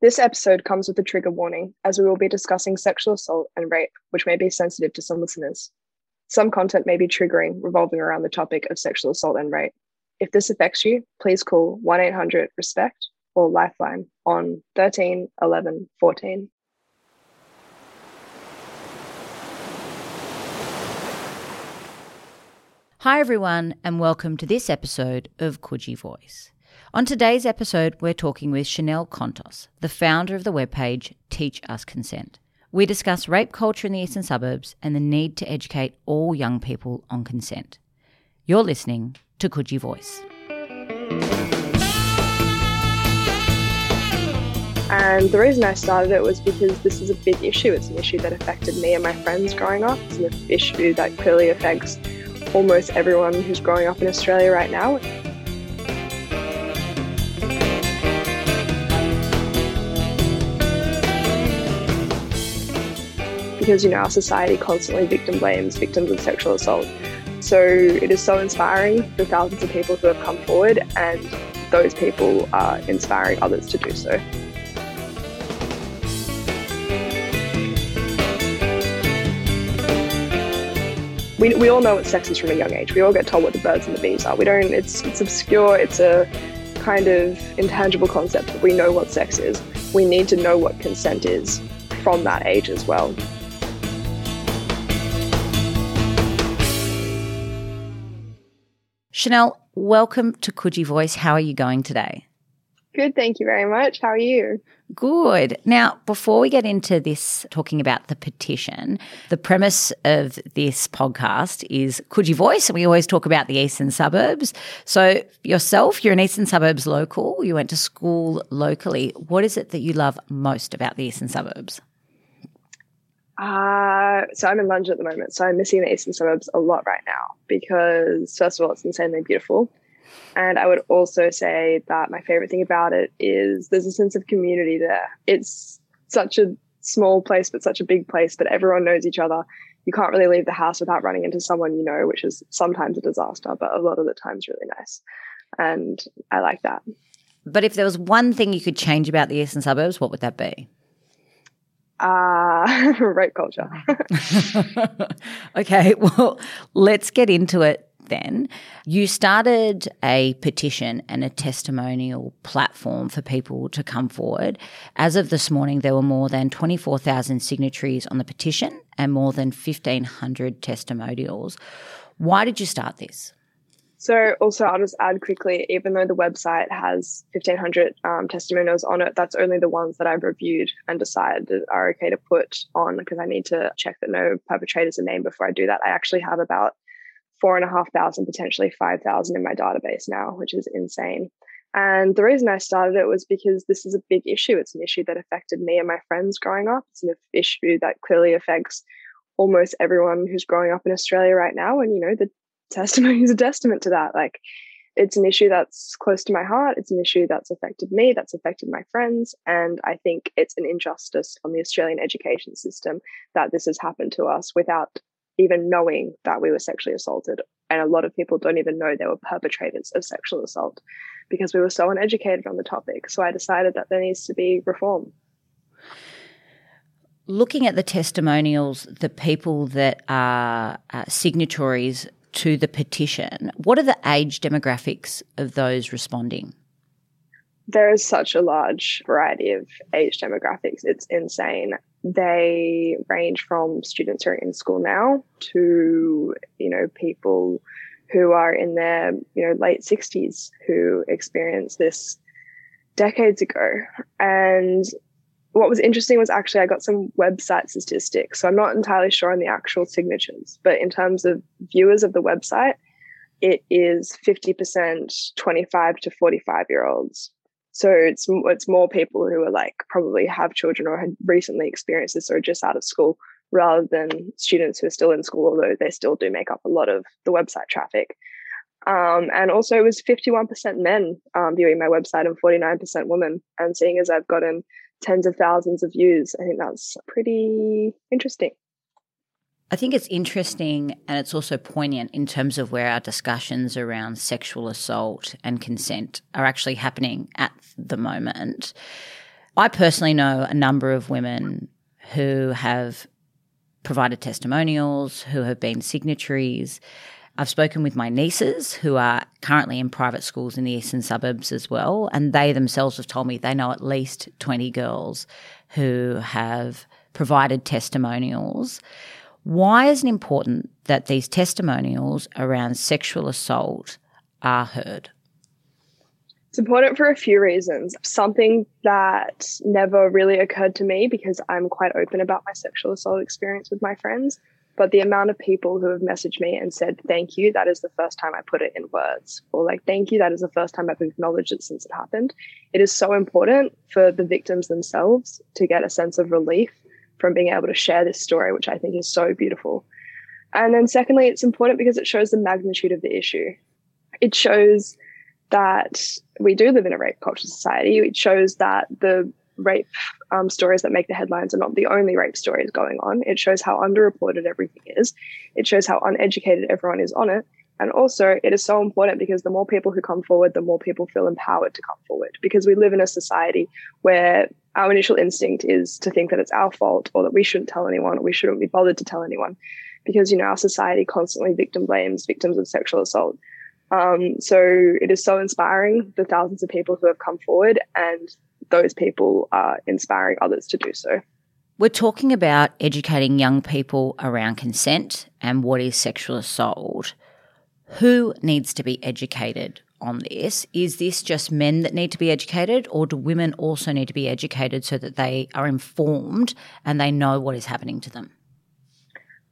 This episode comes with a trigger warning, as we will be discussing sexual assault and rape, which may be sensitive to some listeners. Some content may be triggering, revolving around the topic of sexual assault and rape. If this affects you, please call 1 800 RESPECT or Lifeline on 13 11 14. Hi, everyone, and welcome to this episode of Coogee Voice. On today's episode, we're talking with Chanel Contos, the founder of the webpage Teach Us Consent. We discuss rape culture in the eastern suburbs and the need to educate all young people on consent. You're listening to Coogee Voice. And the reason I started it was because this is a big issue. It's an issue that affected me and my friends growing up. It's an issue that clearly affects almost everyone who's growing up in Australia right now. Because you know our society constantly victim blames victims of sexual assault. So it is so inspiring for thousands of people who have come forward, and those people are inspiring others to do so. We, we all know what sex is from a young age. We all get told what the birds and the bees are. We don't. It's it's obscure. It's a kind of intangible concept, but we know what sex is. We need to know what consent is from that age as well. Chanel, welcome to Coogee Voice. How are you going today? Good, thank you very much. How are you? Good. Now, before we get into this, talking about the petition, the premise of this podcast is Coogee Voice. And we always talk about the eastern suburbs. So, yourself, you're an eastern suburbs local. You went to school locally. What is it that you love most about the eastern suburbs? Uh, so I'm in London at the moment, so I'm missing the eastern suburbs a lot right now because first of all, it's insanely beautiful. And I would also say that my favorite thing about it is there's a sense of community there. It's such a small place, but such a big place, but everyone knows each other. You can't really leave the house without running into someone you know, which is sometimes a disaster, but a lot of the times really nice. And I like that. But if there was one thing you could change about the eastern suburbs, what would that be? Uh, rape culture. okay, well, let's get into it then. You started a petition and a testimonial platform for people to come forward. As of this morning, there were more than 24,000 signatories on the petition and more than 1,500 testimonials. Why did you start this? So, also, I'll just add quickly even though the website has 1,500 um, testimonials on it, that's only the ones that I've reviewed and decided are okay to put on because I need to check that no perpetrators are named before I do that. I actually have about four and a half thousand, potentially 5,000 in my database now, which is insane. And the reason I started it was because this is a big issue. It's an issue that affected me and my friends growing up. It's an issue that clearly affects almost everyone who's growing up in Australia right now. And, you know, the testimony is a testament to that. Like, it's an issue that's close to my heart. It's an issue that's affected me, that's affected my friends. And I think it's an injustice on the Australian education system that this has happened to us without even knowing that we were sexually assaulted. And a lot of people don't even know they were perpetrators of sexual assault because we were so uneducated on the topic. So I decided that there needs to be reform. Looking at the testimonials, the people that are uh, signatories to the petition, what are the age demographics of those responding? There is such a large variety of age demographics. It's insane. They range from students who are in school now to, you know, people who are in their, you know, late 60s who experienced this decades ago. And what was interesting was actually I got some website statistics. So I'm not entirely sure on the actual signatures, but in terms of viewers of the website, it is 50% 25 to 45 year olds. So it's it's more people who are like probably have children or had recently experienced this or just out of school rather than students who are still in school, although they still do make up a lot of the website traffic. Um, and also it was 51% men um, viewing my website and 49% women. And seeing as I've gotten tens of thousands of views. I think that's pretty interesting. I think it's interesting and it's also poignant in terms of where our discussions around sexual assault and consent are actually happening at the moment. I personally know a number of women who have provided testimonials, who have been signatories. I've spoken with my nieces who are currently in private schools in the eastern suburbs as well, and they themselves have told me they know at least 20 girls who have provided testimonials. Why is it important that these testimonials around sexual assault are heard? It's important for a few reasons. Something that never really occurred to me because I'm quite open about my sexual assault experience with my friends. But the amount of people who have messaged me and said, Thank you, that is the first time I put it in words. Or like, Thank you, that is the first time I've acknowledged it since it happened. It is so important for the victims themselves to get a sense of relief from being able to share this story, which I think is so beautiful. And then, secondly, it's important because it shows the magnitude of the issue. It shows that we do live in a rape culture society. It shows that the rape um, stories that make the headlines are not the only rape stories going on. It shows how underreported everything is. It shows how uneducated everyone is on it. And also, it is so important because the more people who come forward, the more people feel empowered to come forward. Because we live in a society where our initial instinct is to think that it's our fault or that we shouldn't tell anyone or we shouldn't be bothered to tell anyone. Because, you know, our society constantly victim blames victims of sexual assault. Um, so it is so inspiring, the thousands of people who have come forward, and those people are inspiring others to do so. We're talking about educating young people around consent and what is sexual assault. Who needs to be educated on this? Is this just men that need to be educated, or do women also need to be educated so that they are informed and they know what is happening to them?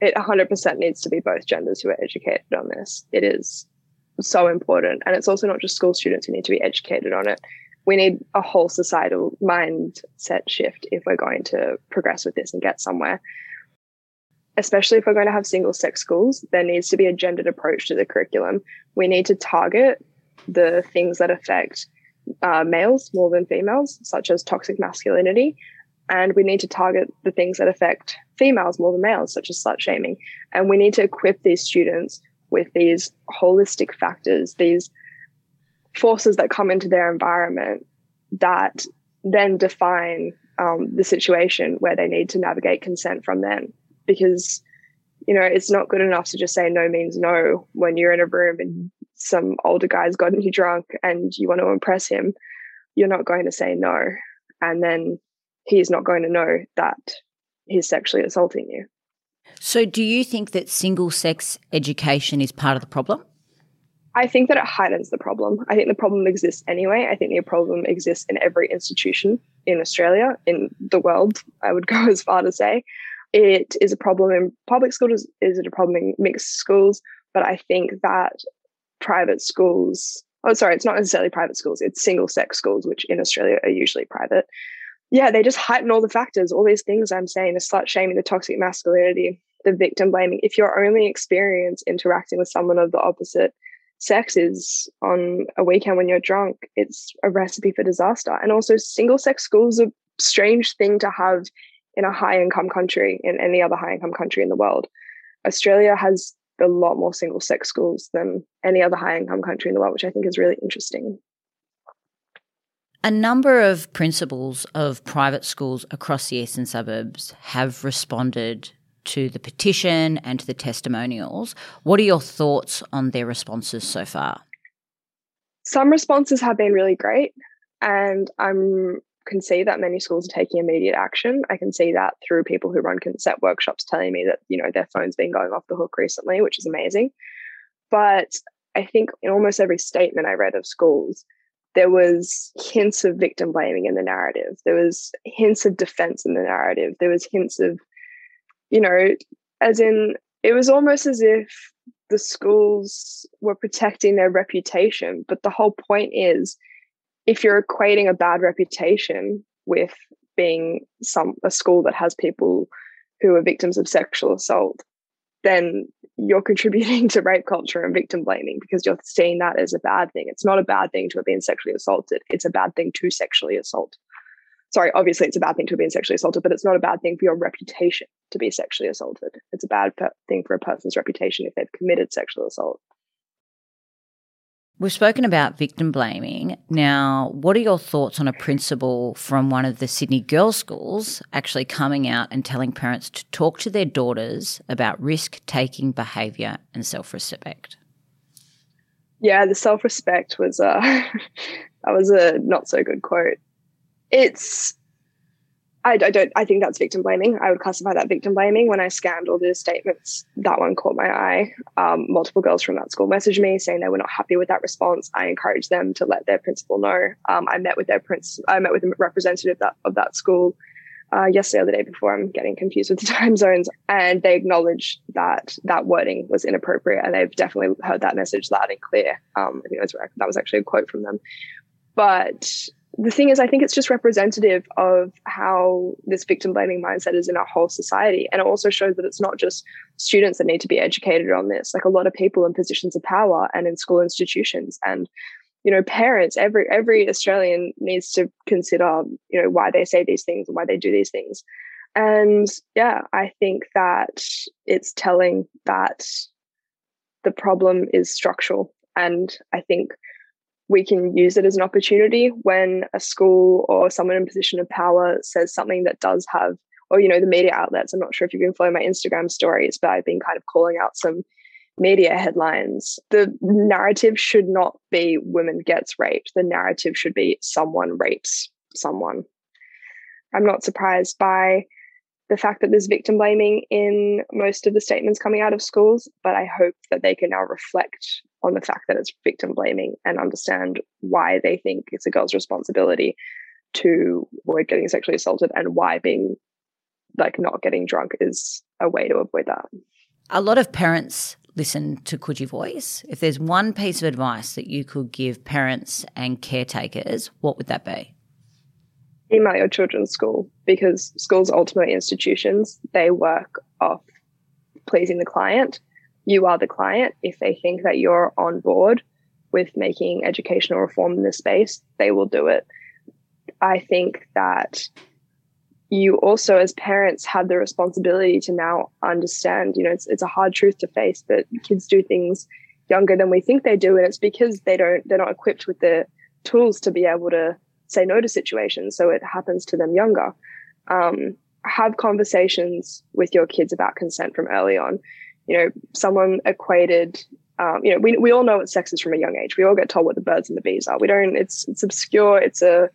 It 100% needs to be both genders who are educated on this. It is so important. And it's also not just school students who need to be educated on it. We need a whole societal mindset shift if we're going to progress with this and get somewhere. Especially if we're going to have single sex schools, there needs to be a gendered approach to the curriculum. We need to target the things that affect uh, males more than females, such as toxic masculinity. And we need to target the things that affect females more than males, such as slut shaming. And we need to equip these students with these holistic factors, these forces that come into their environment that then define um, the situation where they need to navigate consent from then. Because, you know, it's not good enough to just say no means no when you're in a room and some older guy's gotten you drunk and you want to impress him. You're not going to say no. And then he's not going to know that he's sexually assaulting you. So, do you think that single sex education is part of the problem? I think that it heightens the problem. I think the problem exists anyway. I think the problem exists in every institution in Australia, in the world, I would go as far to say. It is a problem in public schools, is it a problem in mixed schools? But I think that private schools, oh, sorry, it's not necessarily private schools, it's single sex schools, which in Australia are usually private. Yeah, they just heighten all the factors, all these things I'm saying, the slut shaming, the toxic masculinity, the victim blaming. If your only experience interacting with someone of the opposite sex is on a weekend when you're drunk, it's a recipe for disaster. And also, single sex schools are a strange thing to have in a high income country, in any other high income country in the world. Australia has a lot more single sex schools than any other high income country in the world, which I think is really interesting. A number of principals of private schools across the eastern suburbs have responded to the petition and to the testimonials. What are your thoughts on their responses so far? Some responses have been really great, and I can see that many schools are taking immediate action. I can see that through people who run consent workshops telling me that you know their phone's been going off the hook recently, which is amazing. But I think in almost every statement I read of schools, there was hints of victim blaming in the narrative. There was hints of defense in the narrative. There was hints of you know, as in, it was almost as if the schools were protecting their reputation. But the whole point is if you're equating a bad reputation with being some a school that has people who are victims of sexual assault, then you're contributing to rape culture and victim blaming because you're seeing that as a bad thing. It's not a bad thing to have been sexually assaulted. It's a bad thing to sexually assault sorry, obviously it's a bad thing to have been sexually assaulted, but it's not a bad thing for your reputation to be sexually assaulted. It's a bad thing for a person's reputation if they've committed sexual assault. We've spoken about victim blaming. Now, what are your thoughts on a principal from one of the Sydney girls' schools actually coming out and telling parents to talk to their daughters about risk taking behaviour and self respect? Yeah, the self respect was uh, that was a not so good quote. It's I, I, don't. I think that's victim blaming. I would classify that victim blaming. When I scanned all the statements, that one caught my eye. Um, multiple girls from that school messaged me saying they were not happy with that response. I encouraged them to let their principal know. Um, I met with their prince. I met with a representative that, of that school uh, yesterday or the day before. I'm getting confused with the time zones, and they acknowledged that that wording was inappropriate, and they've definitely heard that message loud and clear. Um, I think that was, that was actually a quote from them. But the thing is, I think it's just representative of how this victim blaming mindset is in our whole society. And it also shows that it's not just students that need to be educated on this, like a lot of people in positions of power and in school institutions and you know parents every every australian needs to consider you know why they say these things and why they do these things. And yeah i think that it's telling that the problem is structural. And i think we can use it as an opportunity when a school or someone in a position of power says something that does have or you know the media outlets. I'm not sure if you've been following my instagram stories but i've been kind of calling out some media headlines. The narrative should not be women gets raped. The narrative should be someone rapes someone. I'm not surprised by the fact that there's victim blaming in most of the statements coming out of schools, but I hope that they can now reflect on the fact that it's victim blaming and understand why they think it's a girl's responsibility to avoid getting sexually assaulted and why being like not getting drunk is a way to avoid that. A lot of parents listen to Coogee Voice. If there's one piece of advice that you could give parents and caretakers, what would that be? email your children's school because schools are ultimately institutions. They work off pleasing the client. You are the client. If they think that you're on board with making educational reform in this space, they will do it. I think that you also, as parents, have the responsibility to now understand. You know, it's it's a hard truth to face, but kids do things younger than we think they do, and it's because they don't they're not equipped with the tools to be able to say no to situations. So it happens to them younger. Um, have conversations with your kids about consent from early on. You know, someone equated, um, you know, we, we all know what sex is from a young age. We all get told what the birds and the bees are. We don't, it's, it's obscure. It's a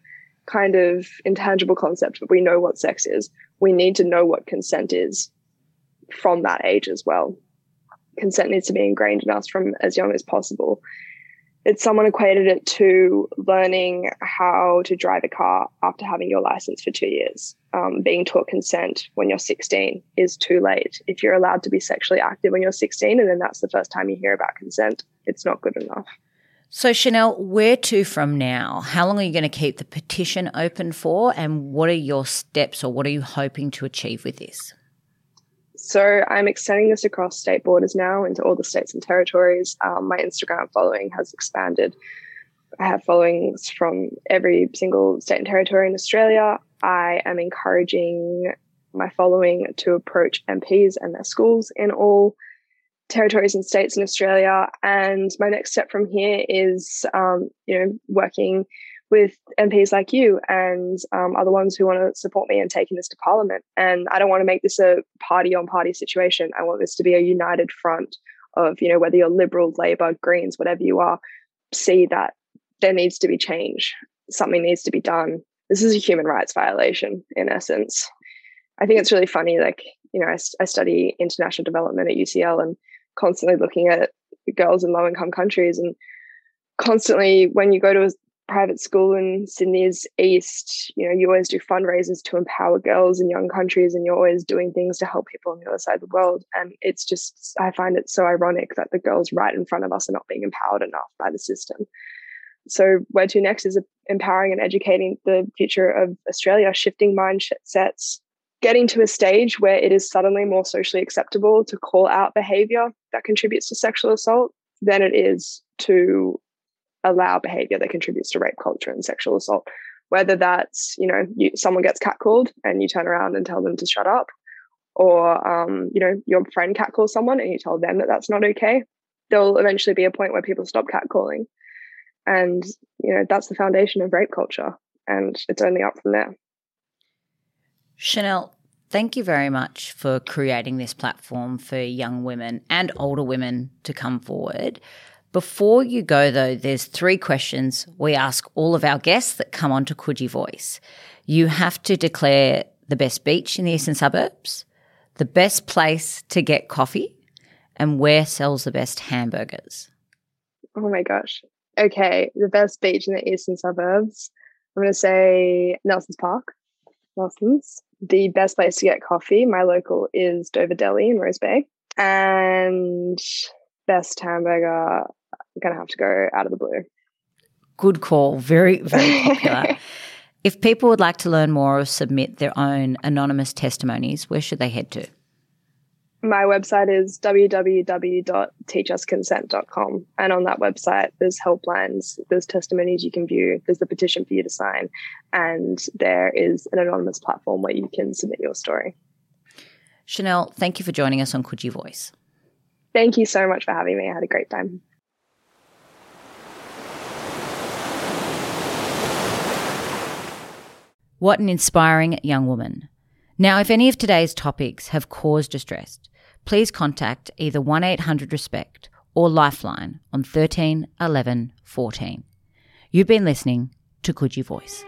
kind of intangible concept, but we know what sex is. We need to know what consent is from that age as well. Consent needs to be ingrained in us from as young as possible it's someone equated it to learning how to drive a car after having your license for two years. Um, being taught consent when you're 16 is too late. If you're allowed to be sexually active when you're 16 and then that's the first time you hear about consent, it's not good enough. So, Chanel, where to from now? How long are you going to keep the petition open for? And what are your steps or what are you hoping to achieve with this? So I'm extending this across state borders now into all the states and territories. Um, my Instagram following has expanded. I have followings from every single state and territory in Australia. I am encouraging my following to approach MPs and their schools in all territories and states in Australia. And my next step from here is, um, you know, working with MPs like you and um, other ones who want to support me in taking this to Parliament. And I don't want to make this a party on party situation. I want this to be a united front of, you know, whether you're Liberal, Labor, Greens, whatever you are, see that there needs to be change. Something needs to be done. This is a human rights violation, in essence. I think it's really funny. Like, you know, I, I study international development at UCL and constantly looking at girls in low income countries and constantly when you go to private school in Sydney's East, you know, you always do fundraisers to empower girls in young countries and you're always doing things to help people on the other side of the world. And it's just, I find it so ironic that the girls right in front of us are not being empowered enough by the system. So, where to next is empowering and educating the future of Australia, shifting mindsets, getting to a stage where it is suddenly more socially acceptable to call out behavior that contributes to sexual assault than it is to allow behavior that contributes to rape culture and sexual assault whether that's you know you, someone gets catcalled and you turn around and tell them to shut up or um, you know your friend catcalls someone and you tell them that that's not okay there'll eventually be a point where people stop catcalling And, you know, that's the foundation of rape culture. And it's only up from there. Chanel, thank you very much for creating this platform for young women and older women to come forward. Before you go, though, there's three questions we ask all of our guests that come onto Coogee Voice. You have to declare the best beach in the eastern suburbs, the best place to get coffee, and where sells the best hamburgers. Oh my gosh. Okay, the best beach in the eastern suburbs. I'm going to say Nielsen's Park. Nielsen's. The best place to get coffee, my local is Dover Deli in Rose Bay. And best hamburger, going to have to go out of the blue. Good call. Very, very popular. if people would like to learn more or submit their own anonymous testimonies, where should they head to? My website is www.teachusconsent.com. And on that website, there's helplines, there's testimonies you can view, there's the petition for you to sign, and there is an anonymous platform where you can submit your story. Chanel, thank you for joining us on Coogee Voice. Thank you so much for having me. I had a great time. What an inspiring young woman. Now, if any of today's topics have caused distress, please contact either 1 800 RESPECT or Lifeline on 13 11 14. You've been listening to Coogee Voice.